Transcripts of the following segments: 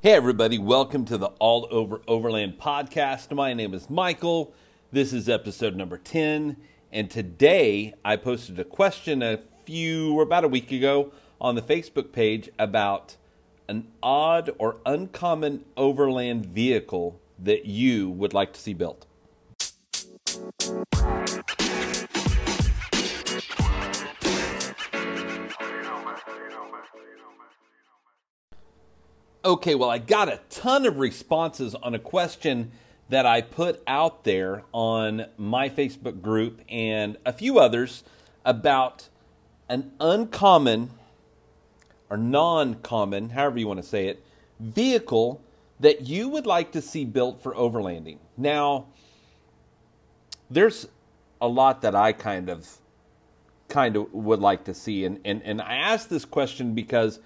Hey, everybody, welcome to the All Over Overland podcast. My name is Michael. This is episode number 10. And today I posted a question a few, or about a week ago, on the Facebook page about an odd or uncommon overland vehicle that you would like to see built. Okay, well, I got a ton of responses on a question that I put out there on my Facebook group and a few others about an uncommon or non common, however you want to say it, vehicle that you would like to see built for overlanding. Now, there's a lot that I kind of kind of would like to see and, and, and I asked this question because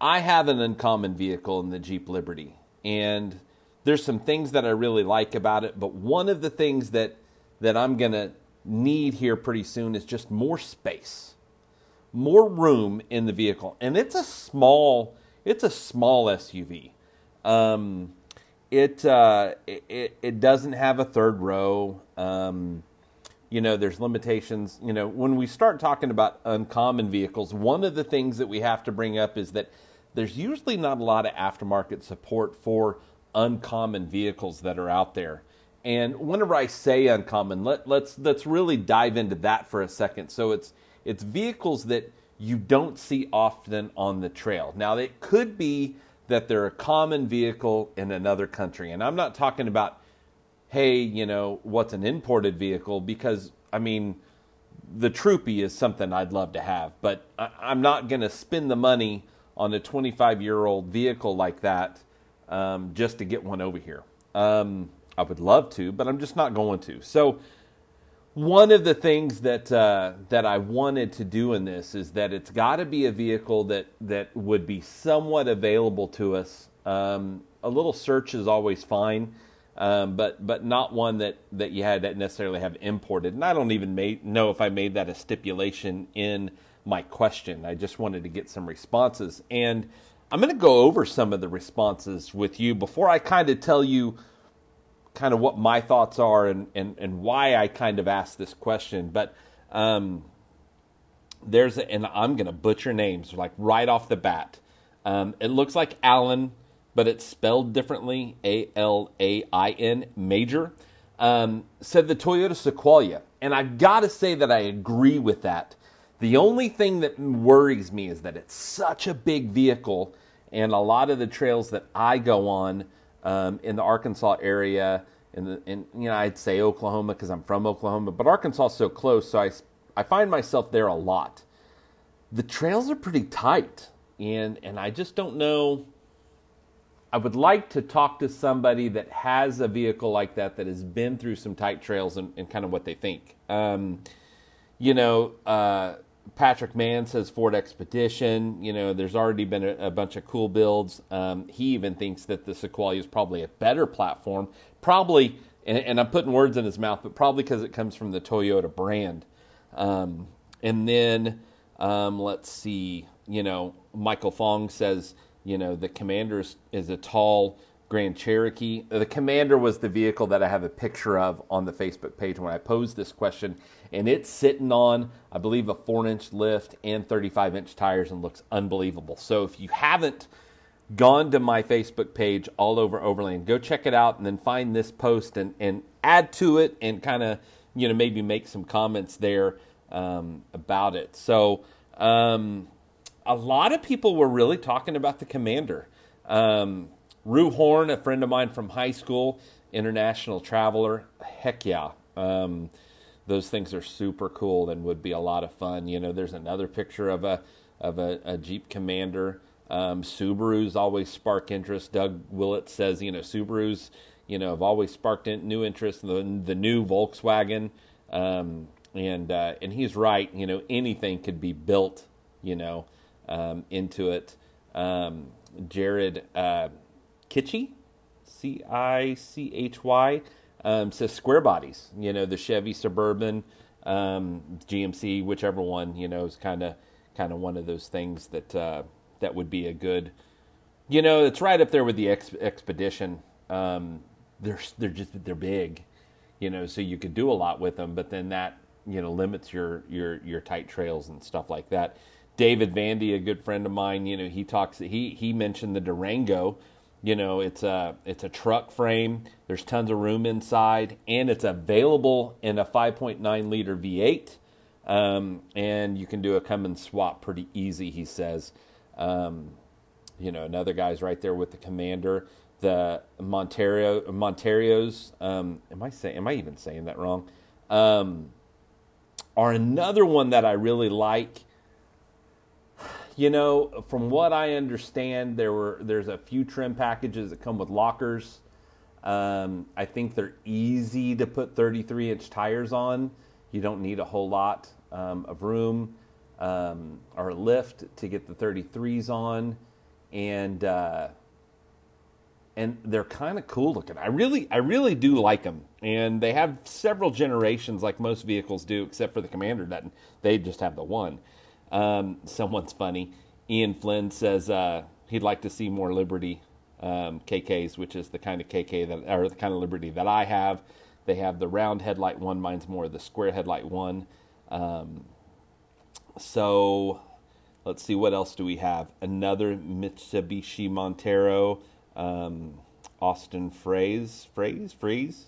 I have an uncommon vehicle in the Jeep Liberty, and there's some things that I really like about it. But one of the things that that I'm gonna need here pretty soon is just more space, more room in the vehicle, and it's a small it's a small SUV. Um, it, uh, it it doesn't have a third row. Um, you know, there's limitations. You know, when we start talking about uncommon vehicles, one of the things that we have to bring up is that there's usually not a lot of aftermarket support for uncommon vehicles that are out there. And whenever I say uncommon, let, let's let's really dive into that for a second. So it's it's vehicles that you don't see often on the trail. Now it could be that they're a common vehicle in another country, and I'm not talking about hey, you know, what's an imported vehicle because I mean the Troopy is something I'd love to have, but I, I'm not going to spend the money on a 25 year old vehicle like that um, just to get one over here. Um, I would love to, but I'm just not going to. So, one of the things that uh, that I wanted to do in this is that it's got to be a vehicle that that would be somewhat available to us. Um, a little search is always fine, um, but but not one that that you had to necessarily have imported. And I don't even made, know if I made that a stipulation in my question. I just wanted to get some responses. And I'm going to go over some of the responses with you before I kind of tell you kind of what my thoughts are and, and, and why I kind of asked this question. But um, there's, a, and I'm going to butcher names like right off the bat. Um, it looks like Alan, but it's spelled differently A L A I N, major. Um, said the Toyota Sequoia. And I've got to say that I agree with that. The only thing that worries me is that it's such a big vehicle, and a lot of the trails that I go on um, in the Arkansas area, in, the, in you know, I'd say Oklahoma because I'm from Oklahoma, but Arkansas is so close, so I, I find myself there a lot. The trails are pretty tight, and and I just don't know. I would like to talk to somebody that has a vehicle like that that has been through some tight trails and, and kind of what they think. Um, you know, uh, Patrick Mann says Ford Expedition. You know, there's already been a, a bunch of cool builds. Um, he even thinks that the Sequoia is probably a better platform. Probably, and, and I'm putting words in his mouth, but probably because it comes from the Toyota brand. Um, and then um, let's see. You know, Michael Fong says, you know, the Commander is, is a tall Grand Cherokee. The Commander was the vehicle that I have a picture of on the Facebook page when I posed this question, and it's sitting on, I believe, a four inch lift and 35 inch tires and looks unbelievable. So if you haven't gone to my Facebook page, All Over Overland, go check it out and then find this post and, and add to it and kind of, you know, maybe make some comments there um, about it. So, um, a lot of people were really talking about the Commander. Um, Rue Horn, a friend of mine from high school, international traveler. Heck yeah. Um, those things are super cool and would be a lot of fun. You know, there's another picture of a of a, a Jeep Commander. Um, Subarus always spark interest. Doug Willett says, you know, Subarus, you know, have always sparked in, new interest. The the new Volkswagen, um, and uh, and he's right. You know, anything could be built, you know, um, into it. Um, Jared. Uh, Kitchy, C I C H Y, um, says square bodies. You know, the Chevy Suburban, um, GMC, whichever one, you know, is kind of kind of one of those things that uh, that would be a good You know, it's right up there with the Ex- Expedition. Um, they're they're just they're big, you know, so you could do a lot with them, but then that you know limits your your your tight trails and stuff like that. David Vandy, a good friend of mine, you know, he talks. He he mentioned the Durango. You know, it's a it's a truck frame. There's tons of room inside, and it's available in a 5.9 liter V8. Um, and you can do a Cummins swap pretty easy. He says. Um, you know, another guy's right there with the Commander. The Montero Monterios. Um, am I saying? Am I even saying that wrong? Um, are another one that I really like. You know, from what I understand, there were there's a few trim packages that come with lockers. Um, I think they're easy to put 33 inch tires on. You don't need a whole lot um, of room um, or lift to get the 33s on, and uh, and they're kind of cool looking. I really, I really do like them, and they have several generations, like most vehicles do, except for the Commander doesn't. They just have the one. Um, someone's funny. Ian Flynn says uh, he'd like to see more Liberty um, KKs, which is the kind of KK that, or the kind of Liberty that I have. They have the round headlight one. Mine's more the square headlight one. Um, so let's see what else do we have. Another Mitsubishi Montero um, Austin Phrase, Phrase, Freeze.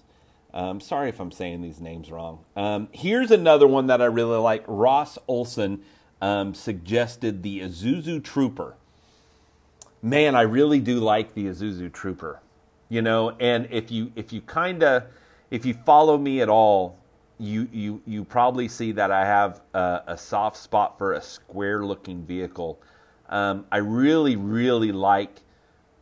Um, sorry if I'm saying these names wrong. Um, here's another one that I really like. Ross Olson um, suggested the Isuzu Trooper. Man, I really do like the Isuzu Trooper. You know, and if you if you kind of if you follow me at all, you you you probably see that I have a, a soft spot for a square looking vehicle. Um, I really really like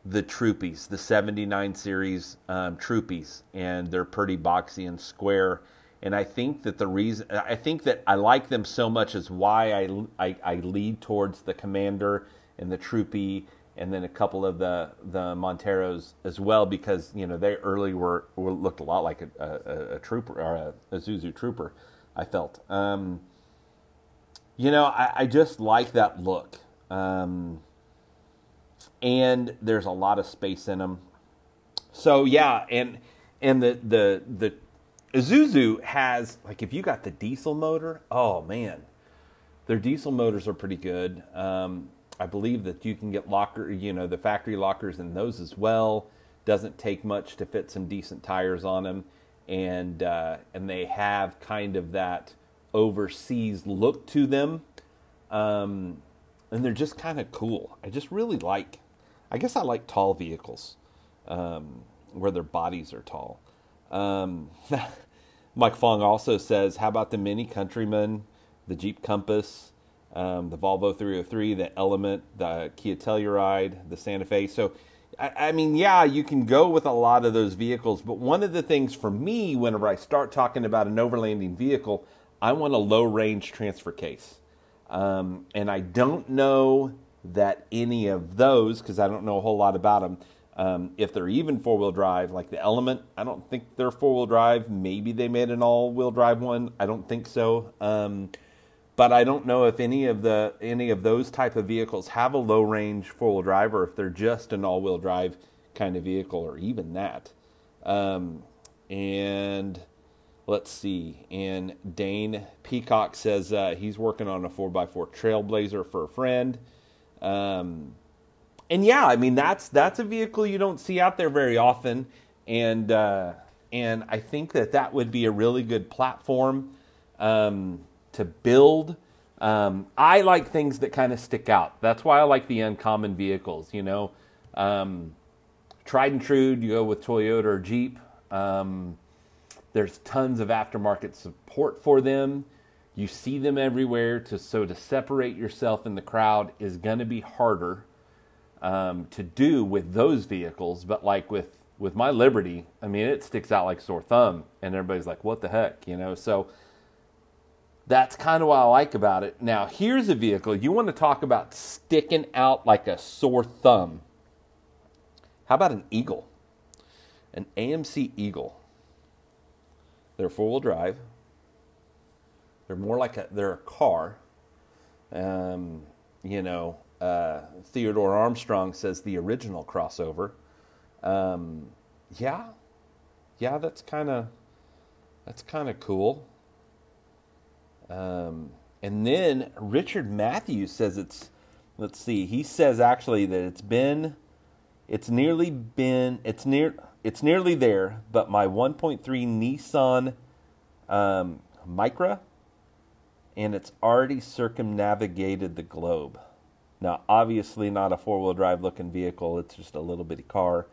the Troopies, the 79 series um, Troopies, and they're pretty boxy and square. And I think that the reason, I think that I like them so much is why I, I, I lead towards the Commander and the Troopy, and then a couple of the the Monteros as well, because you know they early were, were looked a lot like a, a, a trooper or a, a Zuzu trooper. I felt, um, you know, I, I just like that look. Um, and there's a lot of space in them. So yeah, and and the the the Isuzu has like if you got the diesel motor, oh man, their diesel motors are pretty good. Um, I believe that you can get locker, you know, the factory lockers in those as well. Doesn't take much to fit some decent tires on them, and uh, and they have kind of that overseas look to them. Um, and they're just kind of cool. I just really like. I guess I like tall vehicles, um, where their bodies are tall. Um, Mike Fong also says, "How about the Mini Countryman, the Jeep Compass, um, the Volvo 303, the Element, the Kia Telluride, the Santa Fe?" So, I, I mean, yeah, you can go with a lot of those vehicles, but one of the things for me, whenever I start talking about an overlanding vehicle, I want a low range transfer case. Um, and I don't know that any of those, because I don't know a whole lot about them, um, if they're even four wheel drive, like the Element, I don't think they're four wheel drive. Maybe they made an all wheel drive one. I don't think so. Um, but I don't know if any of the any of those type of vehicles have a low range four wheel drive, or if they're just an all wheel drive kind of vehicle, or even that. Um, and let's see. And Dane Peacock says uh, he's working on a 4x4 Trailblazer for a friend. Um, and yeah, I mean that's that's a vehicle you don't see out there very often, and uh, and I think that that would be a really good platform um, to build. Um, I like things that kind of stick out. That's why I like the uncommon vehicles. You know, um, tried and true. You go with Toyota or Jeep. Um, there's tons of aftermarket support for them. You see them everywhere. To so to separate yourself in the crowd is going to be harder um, to do with those vehicles. But like with with my Liberty, I mean, it sticks out like sore thumb, and everybody's like, "What the heck?" You know. So that's kind of what I like about it. Now, here's a vehicle you want to talk about sticking out like a sore thumb. How about an Eagle? An AMC Eagle. They're four wheel drive. They're more like a they're a car. Um, you know, uh, Theodore Armstrong says the original crossover. Um, yeah, yeah, that's kind of that's kind of cool. Um, and then Richard Matthews says it's let's see, he says actually that it's been it's nearly been it's near it's nearly there, but my 1.3 Nissan um, Micra and it's already circumnavigated the globe. Now, obviously, not a four wheel drive looking vehicle, it's just a little bitty car.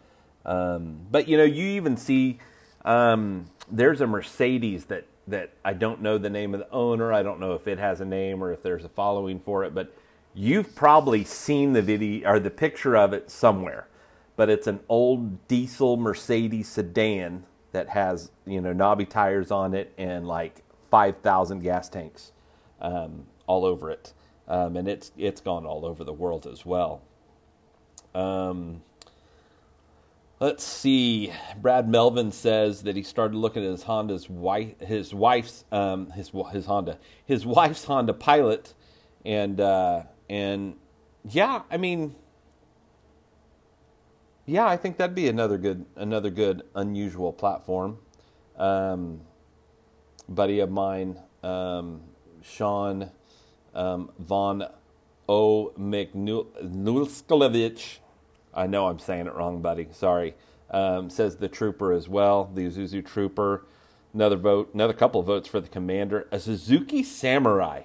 Um, but you know, you even see um, there's a Mercedes that, that I don't know the name of the owner. I don't know if it has a name or if there's a following for it, but you've probably seen the video or the picture of it somewhere. But it's an old diesel Mercedes sedan that has you know knobby tires on it and like 5,000 gas tanks um, all over it, um, and it's it's gone all over the world as well. Um, let's see. Brad Melvin says that he started looking at his Honda's wife, his wife's um, his his Honda, his wife's Honda Pilot, and uh, and yeah, I mean. Yeah, I think that'd be another good, another good, unusual platform. Um, buddy of mine, um, Sean um, von O. McNulskovich. I know I'm saying it wrong, buddy. Sorry. Um, says the trooper as well, the Isuzu trooper. Another vote, another couple votes for the commander. A Suzuki Samurai.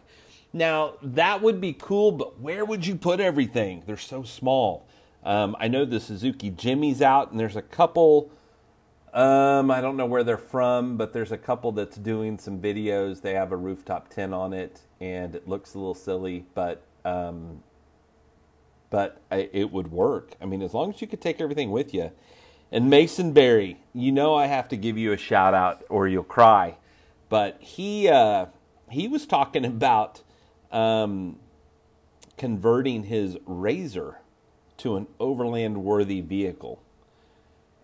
Now that would be cool, but where would you put everything? They're so small. Um, I know the Suzuki Jimny's out, and there's a couple um, I don't know where they're from, but there's a couple that's doing some videos. They have a rooftop tent on it, and it looks a little silly, but um, but I, it would work. I mean, as long as you could take everything with you. And Mason Berry, you know, I have to give you a shout out, or you'll cry. But he uh, he was talking about um, converting his RZR to an overland worthy vehicle,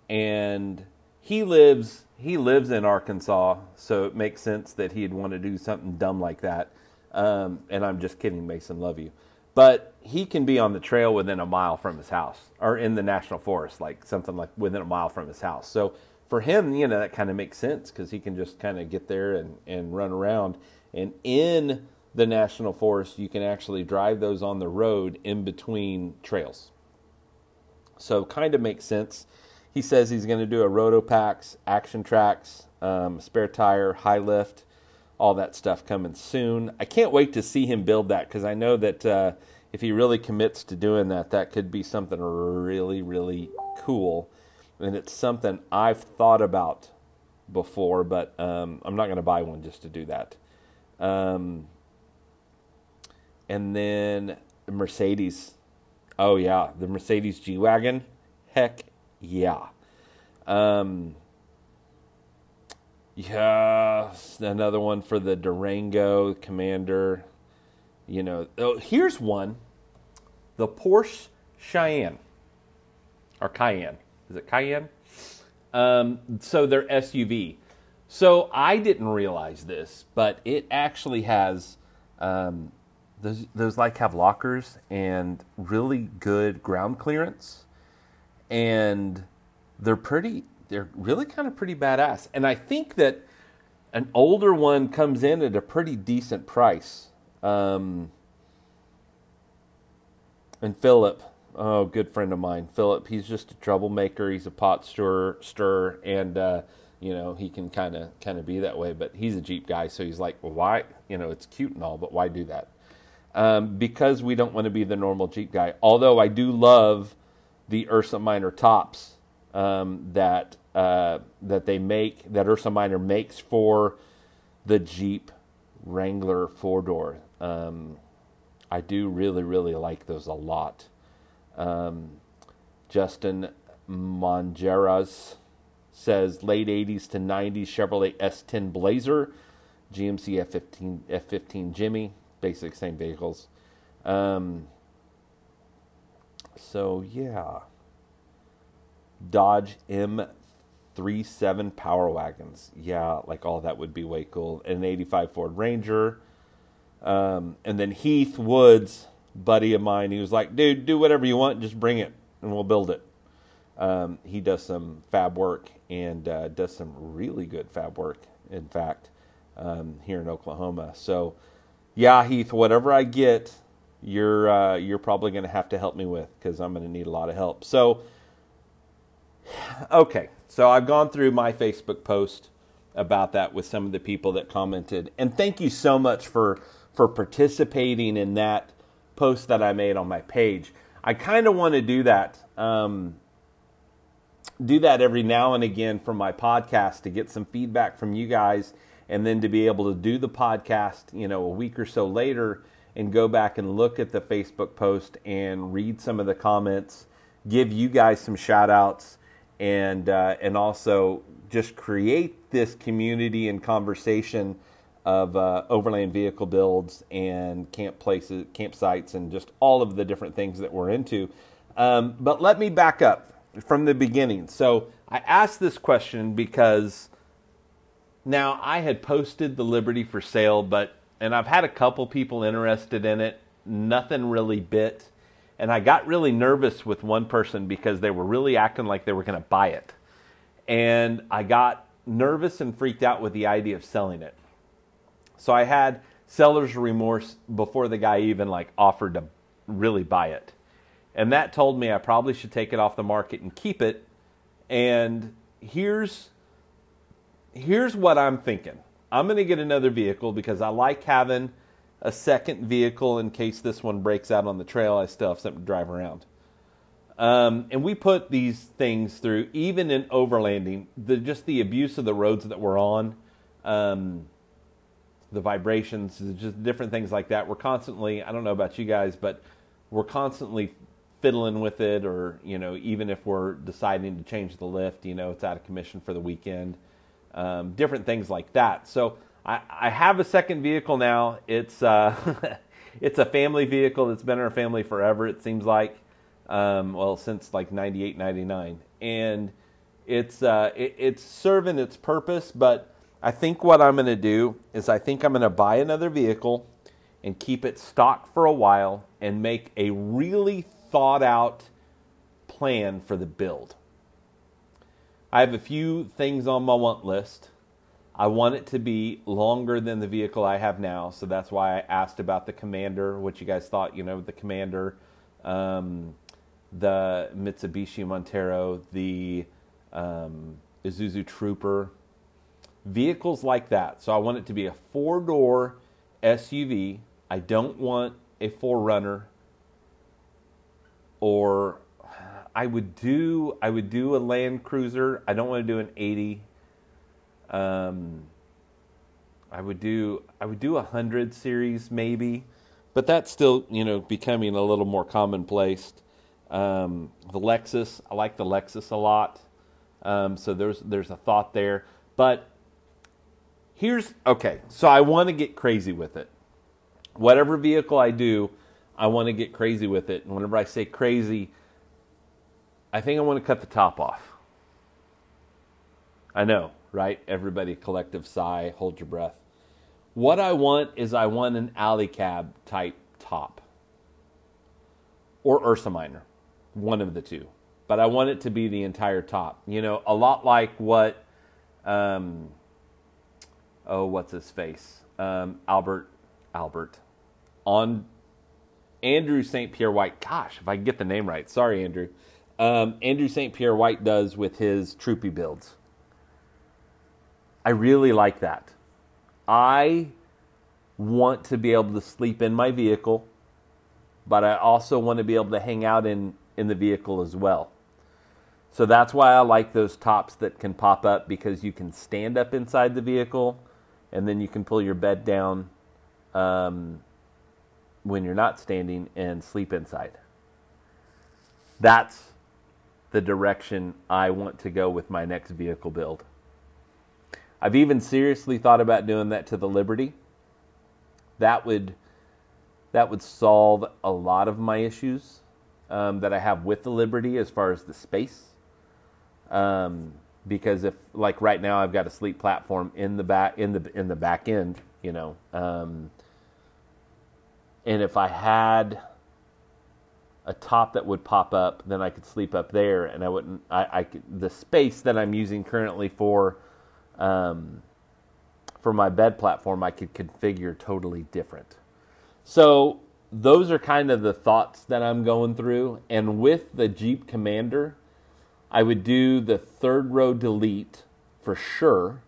and he lives he lives in Arkansas, so it makes sense that he'd want to do something dumb like that. Um, and I'm just kidding, Mason. Love you, but he can be on the trail within a mile from his house, or in the national forest, like something like within a mile from his house. So for him, you know, that kind of makes sense because he can just kind of get there and and run around. And in the national forest, you can actually drive those on the road in between trails. So kind of makes sense. He says he's going to do a Rotopax, Action Tracks, um, spare tire, high lift, all that stuff coming soon. I can't wait to see him build that because I know that uh, if he really commits to doing that, that could be something really, really cool. And it's something I've thought about before, but um, I'm not going to buy one just to do that. Um, and then Mercedes. Oh, yeah, the Mercedes G Wagon. Heck yeah. Um, yeah, another one for the Durango Commander. You know, oh, here's one the Porsche Cheyenne or Cayenne. Is it Cayenne? Um, so they're SUV. So I didn't realize this, but it actually has um, those, those like have lockers and really good ground clearance and they're pretty they're really kind of pretty badass. And i think that an older one comes in at a pretty decent price. Um, and philip oh good friend of mine philip he's just a troublemaker. He's a pot stirrer stir and uh, you know he can kind of kind of be that way but he's a jeep guy so he's like well why? You know it's cute and all but why do that? Um, because we don't want to be the normal jeep guy. Although i do love the Ursa Minor tops um, that uh, that they make that Ursa Minor makes for the Jeep Wrangler four door. Um, I do really really like those a lot. Um, Justin Mongeras says late 80s to 90s Chevrolet S10 Blazer, GMC S15 S15 Jimmy, basic same vehicles. Um, so yeah. Dodge M37 Power Wagons. Yeah, like all that would be way cool. And an 85 Ford Ranger. Um, and then Heath Woods, buddy of mine. He was like, "Dude, do whatever you want, just bring it, and we'll build it." Um, he does some fab work and uh, does some really good fab work. In fact, um, here in Oklahoma. So, yeah, Heath, whatever I get, you're uh, you're probably going to have to help me with because I'm going to need a lot of help. So, okay, so I've gone through my Facebook post about that with some of the people that commented, and thank you so much for for participating in that post that I made on my page. I kind of want to do that. Um, do that every now and again for my podcast to get some feedback from you guys and then to be able to do the podcast, you know, a week or so later and go back and look at the Facebook post and read some of the comments, give you guys some shout outs and uh, and also just create this community and conversation of uh, overland vehicle builds and camp places, campsites, and just all of the different things that we're into. Um, but let me back up from the beginning. So I asked this question because now I had posted the Liberty for sale, but and I've had a couple people interested in it. Nothing really bit. And I got really nervous with one person because they were really acting like they were going to buy it. And I got nervous and freaked out with the idea of selling it. So I had seller's remorse before the guy even like offered to really buy it. And that told me I probably should take it off the market and keep it. And here's here's what I'm thinking. I'm going to get another vehicle because I like having a second vehicle in case this one breaks out on the trail. I still have something to drive around. Um, and we put these things through, even in overlanding, the, just the abuse of the roads that we're on, um, the vibrations, just different things like that. We're constantly, I don't know about you guys, but we're constantly fiddling with it, or, you know, even if we're deciding to change the lift, you know, it's out of commission for the weekend um, different things like that. So I, I, have a second vehicle now. It's uh, it's a family vehicle that's been in our family forever. It seems like, um, well, since like 98, 99. and it's uh, it, it's serving its purpose. But I think what I'm going to do is I think I'm going to buy another vehicle and keep it stocked for a while and make a really thought out plan for the build. I have a few things on my want list. I want it to be longer than the vehicle I have now, so that's why I asked about the Commander, what you guys thought, you know, the Commander, um, the Mitsubishi Montero, the um, Isuzu Trooper, vehicles like that. So I want it to be a four door SUV. I don't want a 4Runner or I would do I would do a Land Cruiser. I don't want to do an 80. Um, I would do I would do a hundred series maybe, but that's still you know becoming a little more commonplace. Um, the Lexus, I like the Lexus a lot, um, so there's there's a thought there. But here's okay, so I want to get crazy with it. Whatever vehicle I do, I want to get crazy with it. And whenever I say crazy, I think I want to cut the top off. I know, right? Everybody, collective sigh, hold your breath. What I want is I want an Alu-Cab type top or Ursa Minor, one of the two. But I want it to be the entire top. You know, a lot like what, um, oh, what's his face? Um, Albert, Albert, on Andrew St. Pierre White. Gosh, if I get the name right. Sorry, Andrew um, Andrew St. Pierre White does with his troopy builds. I really like that. I want to be able to sleep in my vehicle, but I also want to be able to hang out in, in the vehicle as well. So that's why I like those tops that can pop up because you can stand up inside the vehicle and then you can pull your bed down um, when you're not standing and sleep inside. That's the direction I want to go with my next vehicle build. I've even seriously thought about doing that to the Liberty. That would that would solve a lot of my issues um, that I have with the Liberty as far as the space. Um, because if like right now I've got a sleep platform in the back in the in the back end, you know, um, and if I had a top that would pop up, then I could sleep up there, and I wouldn't. I, I the space that I'm using currently for um, for my bed platform, I could configure totally different. So those are kind of the thoughts that I'm going through, and with the Jeep Commander, I would do the third row delete for sure.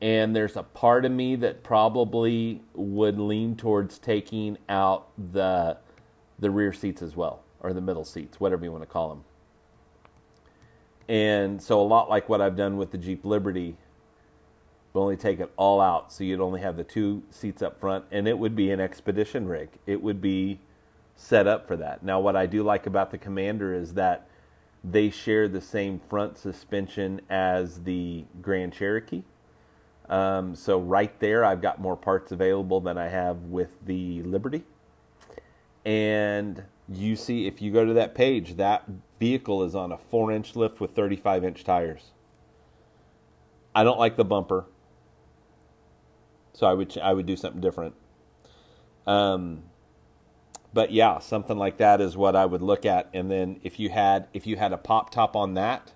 And there's a part of me that probably would lean towards taking out the the rear seats as well, or the middle seats, whatever you want to call them. And so, a lot like what I've done with the Jeep Liberty, we'll only take it all out, so you'd only have the two seats up front, and it would be an expedition rig. It would be set up for that. Now, what I do like about the Commander is that they share the same front suspension as the Grand Cherokee. Um, so right there, I've got more parts available than I have with the Liberty and you see if you go to that page, that vehicle is on a four inch lift with 35 inch tires. I don't like the bumper, so I would I would do something different. Um, but yeah, something like that is what I would look at. And then if you had if you had a pop top on that,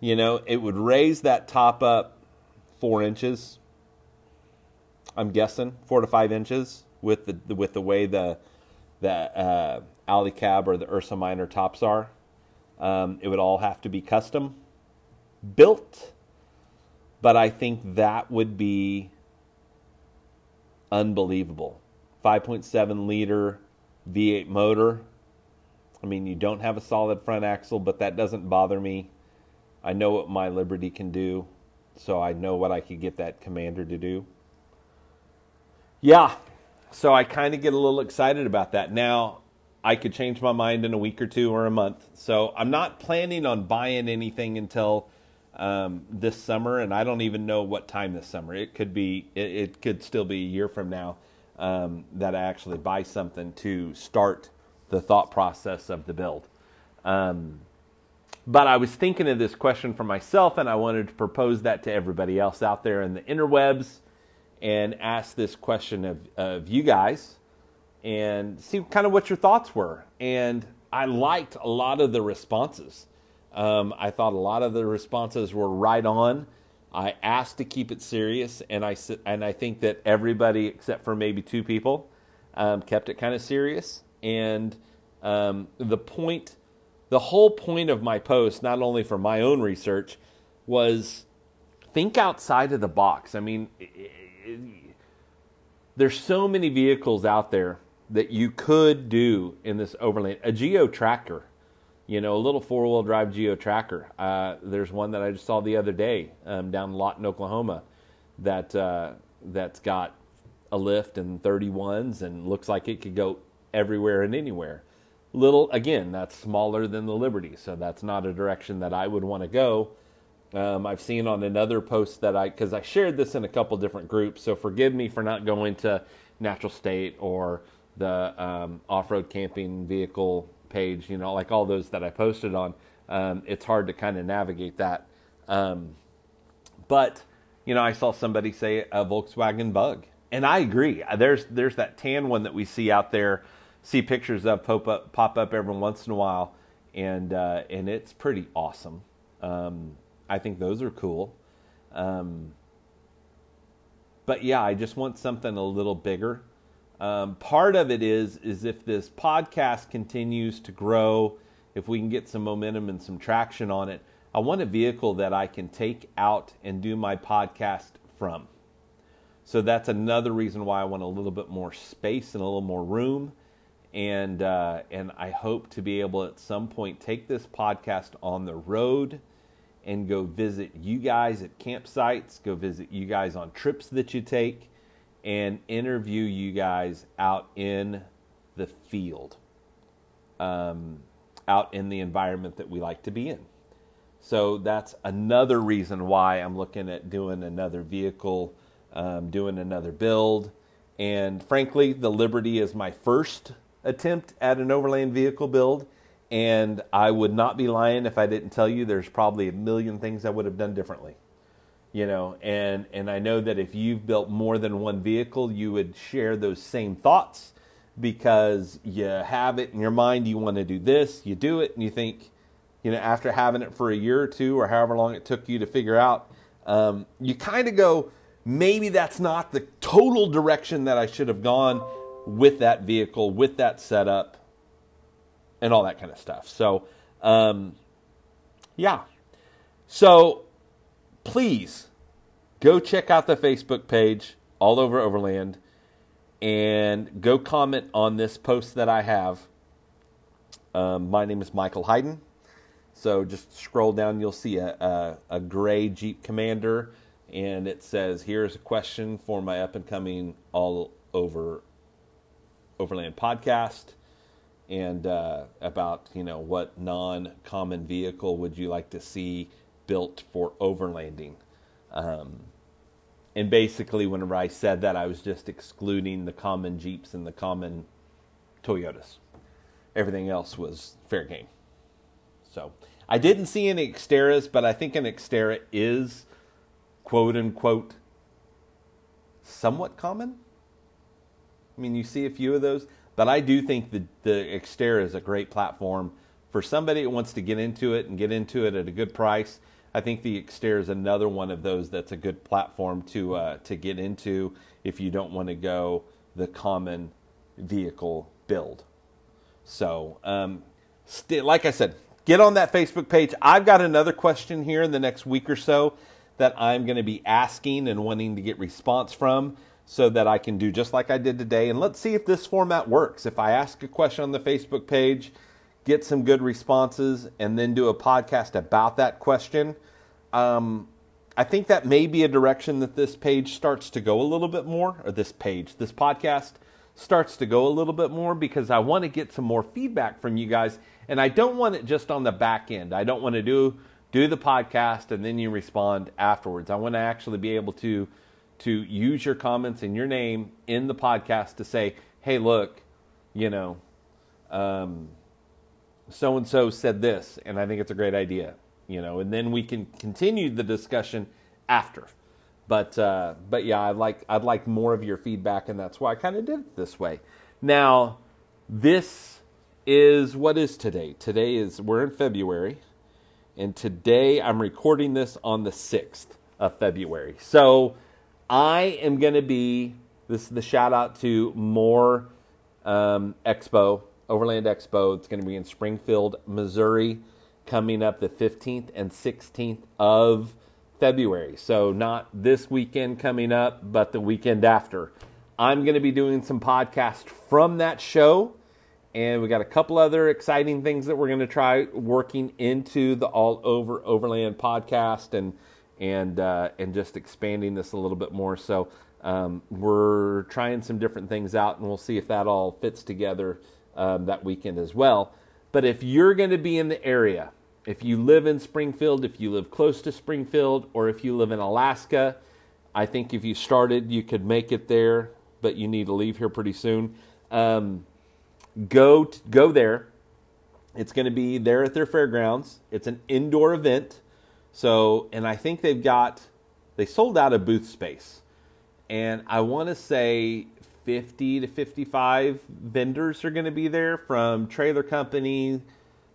you know, it would raise that top up four inches. I'm guessing four to five inches with the with the way the the uh, Alu-Cab or the Ursa Minor tops are. Um, it would all have to be custom built, but I think that would be unbelievable. 5.7 liter V8 motor. I mean, you don't have a solid front axle, but that doesn't bother me. I know what my Liberty can do, so I know what I could get that Commander to do. Yeah, so I kind of get a little excited about that. Now, I could change my mind in a week or two or a month. So I'm not planning on buying anything until um, this summer, and I don't even know what time this summer. It could be, it, it could still be a year from now um, that I actually buy something to start the thought process of the build. Um, but I was thinking of this question for myself, and I wanted to propose that to everybody else out there in the interwebs and ask this question of, of you guys and see kind of what your thoughts were. And I liked a lot of the responses. Um, I thought a lot of the responses were right on. I asked to keep it serious, and I and I think that everybody except for maybe two people um, kept it kind of serious. And um, the point, the whole point of my post, not only for my own research, was think outside of the box. I mean, there's so many vehicles out there that you could do in this overland. A Geo Tracker, you know, a little four wheel drive Geo Tracker. Uh, there's one that I just saw the other day um, down Lawton, Oklahoma, that uh, that's got a lift and 31s and looks like it could go everywhere and anywhere. Little again, that's smaller than the Liberty, so that's not a direction that I would want to go. Um, I've seen on another post that I, because I shared this in a couple different groups, so forgive me for not going to Natural State or the um, off road camping vehicle page, you know, like all those that I posted on. Um, it's hard to kind of navigate that. Um, but, you know, I saw somebody say a Volkswagen bug, and I agree. There's, there's that tan one that we see out there, see pictures of pop up, pop up every once in a while, and, uh, and it's pretty awesome. Um, I think those are cool. Um, but yeah, I just want something a little bigger. Um, part of it is is if this podcast continues to grow, if we can get some momentum and some traction on it, I want a vehicle that I can take out and do my podcast from. So that's another reason why I want a little bit more space and a little more room, and uh, and I hope to be able at some point take this podcast on the road and go visit you guys at campsites, go visit you guys on trips that you take, and interview you guys out in the field, um, out in the environment that we like to be in. So that's another reason why I'm looking at doing another vehicle, um, doing another build. And frankly, the Liberty is my first attempt at an overland vehicle build. And I would not be lying if I didn't tell you there's probably a million things I would have done differently. You know, and, and I know that if you've built more than one vehicle, you would share those same thoughts. because you have it in your mind you want to do this, you do it, and you think, you know, after having it for a year or two or however long it took you to figure out, um, you kind of go, maybe that's not the total direction that I should have gone with that vehicle, with that setup, and all that kind of stuff. So, um, yeah. So, please go check out the Facebook page, All Over Overland, and go comment on this post that I have. Um, my name is Michael Hayden. So just scroll down, you'll see a, a, a gray Jeep Commander, and it says, Here's a question for my up and coming All Over Overland podcast and uh, about you know what non-common vehicle would you like to see built for overlanding. Um, and basically whenever i said that i was just excluding the common jeeps and the common toyotas. Everything else was fair game. So i didn't see any Xterras but i think an Xterra is quote unquote somewhat common. I mean you see a few of those but I do think the, the Xterra is a great platform for somebody that wants to get into it and get into it at a good price. I think the Xterra is another one of those that's a good platform to uh, to get into if you don't want to go the common vehicle build. So, um, st- like I said, get on that Facebook page. I've got another question here in the next week or so that I'm going to be asking and wanting to get response from so that I can do just like I did today. And let's see if this format works. If I ask a question on the Facebook page, get some good responses, and then do a podcast about that question, um, I think that may be a direction that this page starts to go a little bit more, or this page, this podcast starts to go a little bit more because I want to get some more feedback from you guys. And I don't want it just on the back end. I don't want to do do the podcast and then you respond afterwards. I want to actually be able to to use your comments and your name in the podcast to say, hey, look, you know, so and so said this, and I think it's a great idea, you know, and then we can continue the discussion after. But uh, but yeah, I'd like I'd like more of your feedback, and that's why I kind of did it this way. Now, this is what is today. Today is we're in February, and today I'm recording this on the sixth of February. So I am going to be, this is the shout out to more um, Expo, Overland Expo. It's going to be in Springfield, Missouri, coming up the 15th and 16th of February. So, not this weekend coming up, but the weekend after. I'm going to be doing some podcasts from that show. And we got a couple other exciting things that we're going to try working into the All Over Overland podcast. And and uh, and just expanding this a little bit more. So um, we're trying some different things out, and we'll see if that all fits together um, that weekend as well. But if you're going to be in the area, if you live in Springfield, if you live close to Springfield, or if you live in Alaska, I think if you started, you could make it there, but you need to leave here pretty soon. Um, go t- go there. It's going to be there at their fairgrounds. It's an indoor event. So, and I think they've got, they sold out of booth space. And I want to say 50 to 55 vendors are going to be there from trailer companies,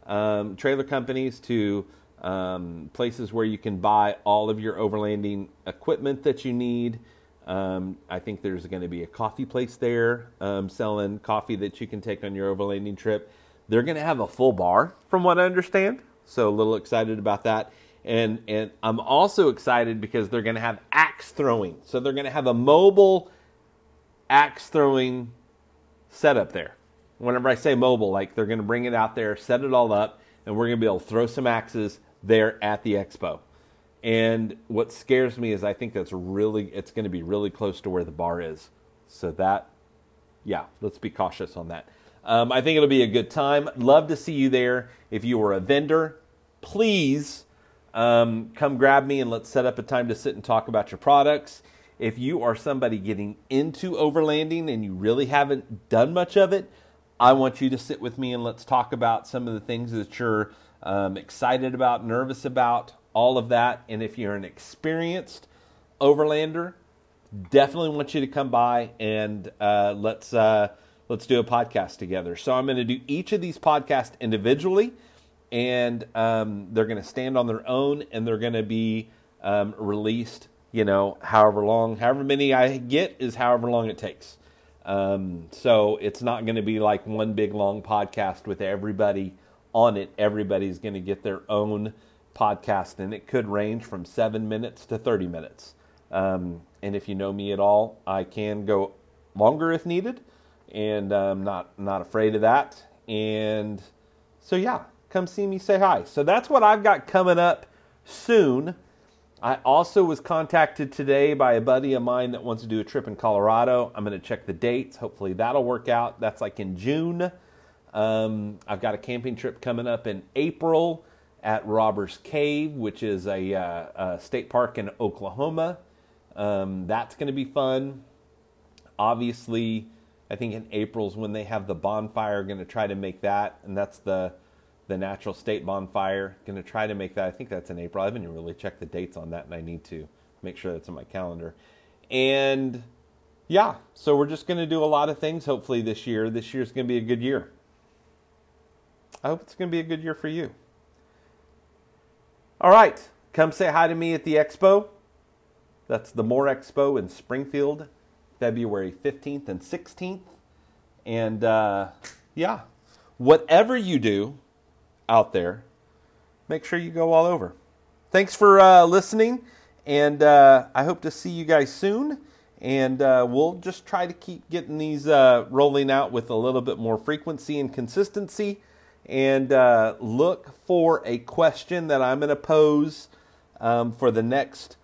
um, trailer companies to um, places where you can buy all of your overlanding equipment that you need. Um, I think there's going to be a coffee place there um, selling coffee that you can take on your overlanding trip. They're going to have a full bar, from what I understand. So a little excited about that. And, and I'm also excited because they're going to have axe throwing. So they're going to have a mobile axe throwing setup there. Whenever I say mobile, like they're going to bring it out there, set it all up, and we're going to be able to throw some axes there at the expo. And what scares me is I think that's really, it's going to be really close to where the bar is. So that, yeah, let's be cautious on that. Um, I think it'll be a good time. Love to see you there. If you are a vendor, please um, come grab me and let's set up a time to sit and talk about your products. If you are somebody getting into overlanding and you really haven't done much of it, I want you to sit with me and let's talk about some of the things that you're um, excited about, nervous about, all of that. And if you're an experienced overlander, definitely want you to come by and uh, let's uh, let's do a podcast together. So I'm going to do each of these podcasts individually, and um, they're going to stand on their own, and they're going to be um, released. You know, however long, however many I get is however long it takes. Um, so it's not going to be like one big long podcast with everybody on it. Everybody's going to get their own podcast, and it could range from seven minutes to 30 minutes. Um, and if you know me at all, I can go longer if needed, and I'm not not afraid of that. And so yeah, come see me, say hi. So that's what I've got coming up soon. I also was contacted today by a buddy of mine that wants to do a trip in Colorado. I'm going to check the dates. Hopefully that'll work out. That's like in June. Um, I've got a camping trip coming up in April at Robbers Cave, which is a, uh, a state park in Oklahoma. Um, that's going to be fun. Obviously, I think in April's when they have the bonfire. Going to try to make that, and that's the the natural state bonfire. Going to try to make that. I think that's in April. I haven't even really checked the dates on that, and I need to make sure that's in my calendar. And yeah, so we're just going to do a lot of things. Hopefully this year. This year's going to be a good year. I hope it's going to be a good year for you. All right, come say hi to me at the expo. That's the More Expo in Springfield, February 15th and 16th. And uh, yeah, whatever you do out there, make sure you go all over. Thanks for uh, listening, and uh, I hope to see you guys soon. And uh, we'll just try to keep getting these uh, rolling out with a little bit more frequency and consistency. And uh, look for a question that I'm going to pose um, for the next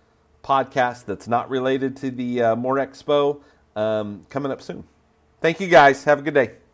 podcast that's not related to the uh, More Expo um, coming up soon. Thank you guys. Have a good day.